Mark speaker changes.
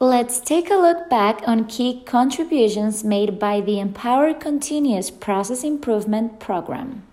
Speaker 1: Let's take a look back on key contributions made by the Empower Continuous Process Improvement Program.